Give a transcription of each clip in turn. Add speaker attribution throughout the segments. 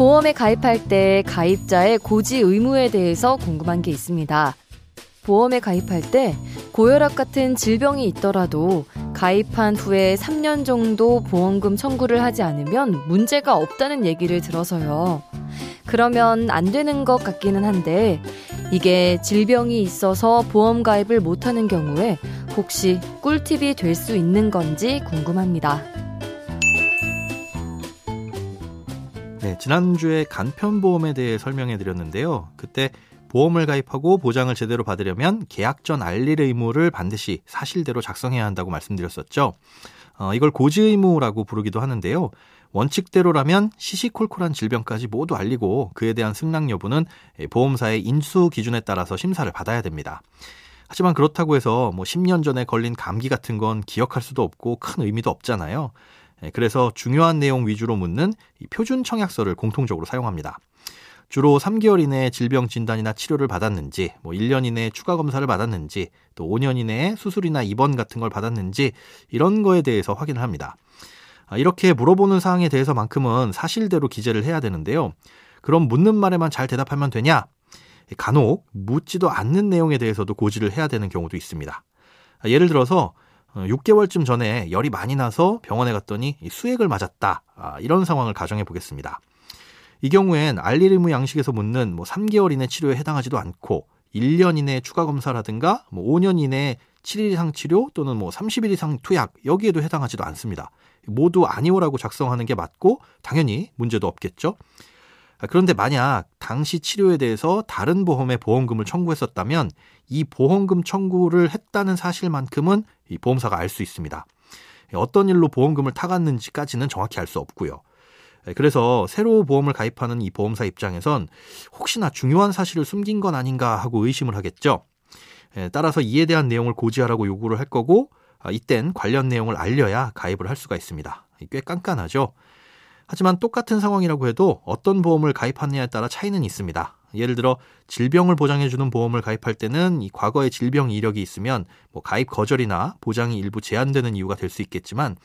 Speaker 1: 보험에 가입할 때 가입자의 고지 의무에 대해서 궁금한 게 있습니다. 보험에 가입할 때 고혈압 같은 질병이 있더라도 가입한 후에 3년 정도 보험금 청구를 하지 않으면 문제가 없다는 얘기를 들어서요. 그러면 안 되는 것 같기는 한데 이게 질병이 있어서 보험 가입을 못하는 경우에 혹시 꿀팁이 될 수 있는 건지 궁금합니다.
Speaker 2: 네, 지난주에 간편보험에 대해 설명해 드렸는데요. 그때 보험을 가입하고 보장을 제대로 받으려면 계약 전 알릴 의무를 반드시 사실대로 작성해야 한다고 말씀드렸었죠. 어, 이걸 고지 의무라고 부르기도 하는데요. 원칙대로라면 시시콜콜한 질병까지 모두 알리고 그에 대한 승낙 여부는 보험사의 인수 기준에 따라서 심사를 받아야 됩니다. 하지만 그렇다고 해서 뭐 10년 전에 걸린 감기 같은 건 기억할 수도 없고 큰 의미도 없잖아요. 예, 그래서 중요한 내용 위주로 묻는 표준 청약서를 공통적으로 사용합니다. 주로 3개월 이내에 질병 진단이나 치료를 받았는지, 뭐 1년 이내에 추가 검사를 받았는지, 또 5년 이내에 수술이나 입원 같은 걸 받았는지 이런 거에 대해서 확인을 합니다. 아, 이렇게 물어보는 사항에 대해서만큼은 사실대로 기재를 해야 되는데요. 그럼 묻는 말에만 잘 대답하면 되냐? 간혹 묻지도 않는 내용에 대해서도 고지를 해야 되는 경우도 있습니다. 아, 예를 들어서 6개월쯤 어, 전에 열이 많이 나서 병원에 갔더니 수액을 맞았다. 아, 이런 상황을 가정해 보겠습니다. 이 경우엔 알릴 의무 양식에서 묻는 뭐 3개월 이내 치료에 해당하지도 않고 1년 이내 추가 검사라든가 뭐 5년 이내 7일 이상 치료 또는 뭐 30일 이상 투약 여기에도 해당하지도 않습니다. 모두 아니오라고 작성하는 게 맞고 당연히 문제도 없겠죠. 아, 그런데 만약 당시 치료에 대해서 다른 보험에 보험금을 청구했었다면 이 보험금 청구를 했다는 사실만큼은 이 보험사가 알 수 있습니다. 어떤 일로 보험금을 타갔는지까지는 정확히 알 수 없고요. 예, 그래서 새로 보험을 가입하는 이 보험사 입장에선 혹시나 중요한 사실을 숨긴 건 아닌가 하고 의심을 하겠죠. 예, 따라서 이에 대한 내용을 고지하라고 요구를 할 거고 아, 이땐 관련 내용을 알려야 가입을 할 수가 있습니다. 꽤 깐깐하죠. 하지만 똑같은 상황이라고 해도 어떤 보험을 가입하느냐에 따라 차이는 있습니다. 예를 들어 질병을 보장해주는 보험을 가입할 때는 이 과거의 질병 이력이 있으면 뭐 가입 거절이나 보장이 일부 제한되는 이유가 될 수 있겠지만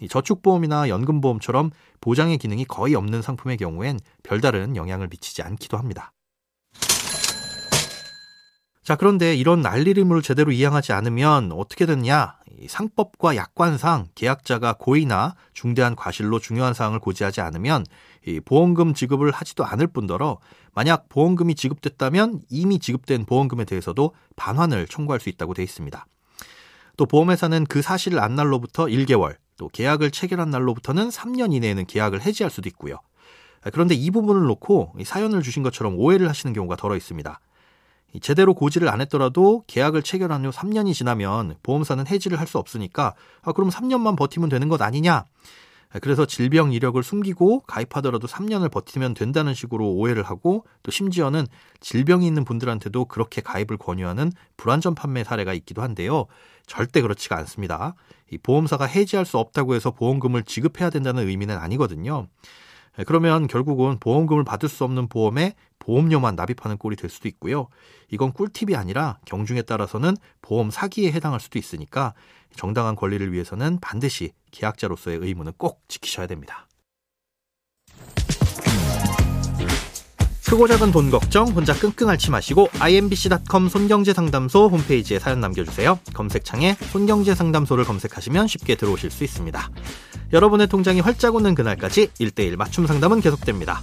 Speaker 2: 이 저축보험이나 연금보험처럼 보장의 기능이 거의 없는 상품의 경우엔 별다른 영향을 미치지 않기도 합니다. 자, 그런데 이런 알리림을 제대로 이행하지 않으면 어떻게 됐냐? 상법과 약관상 계약자가 고의나 중대한 과실로 중요한 사항을 고지하지 않으면 보험금 지급을 하지도 않을 뿐더러 만약 보험금이 지급됐다면 이미 지급된 보험금에 대해서도 반환을 청구할 수 있다고 되어 있습니다. 또 보험회사는 그 사실을 안 날로부터 1개월, 또 계약을 체결한 날로부터는 3년 이내에는 계약을 해지할 수도 있고요. 그런데 이 부분을 놓고 사연을 주신 것처럼 오해를 하시는 경우가 덜어 있습니다. 제대로 고지를 안 했더라도 계약을 체결한 후 3년이 지나면 보험사는 해지를 할 수 없으니까 아, 그럼 3년만 버티면 되는 것 아니냐? 그래서 질병 이력을 숨기고 가입하더라도 3년을 버티면 된다는 식으로 오해를 하고 또 심지어는 질병이 있는 분들한테도 그렇게 가입을 권유하는 불안전 판매 사례가 있기도 한데요. 절대 그렇지가 않습니다. 이 보험사가 해지할 수 없다고 해서 보험금을 지급해야 된다는 의미는 아니거든요. 그러면 결국은 보험금을 받을 수 없는 보험에 보험료만 납입하는 꼴이 될 수도 있고요. 이건 꿀팁이 아니라 경중에 따라서는 보험 사기에 해당할 수도 있으니까 정당한 권리를 위해서는 반드시 계약자로서의 의무는 꼭 지키셔야 됩니다. 크고 작은 돈 걱정 혼자 끙끙 앓지 마시고 imbc.com 손경제 상담소 홈페이지에 사연 남겨주세요. 검색창에 손경제 상담소를 검색하시면 쉽게 들어오실 수 있습니다. 여러분의 통장이 활짝 오는 그날까지 1대1 맞춤 상담은 계속됩니다.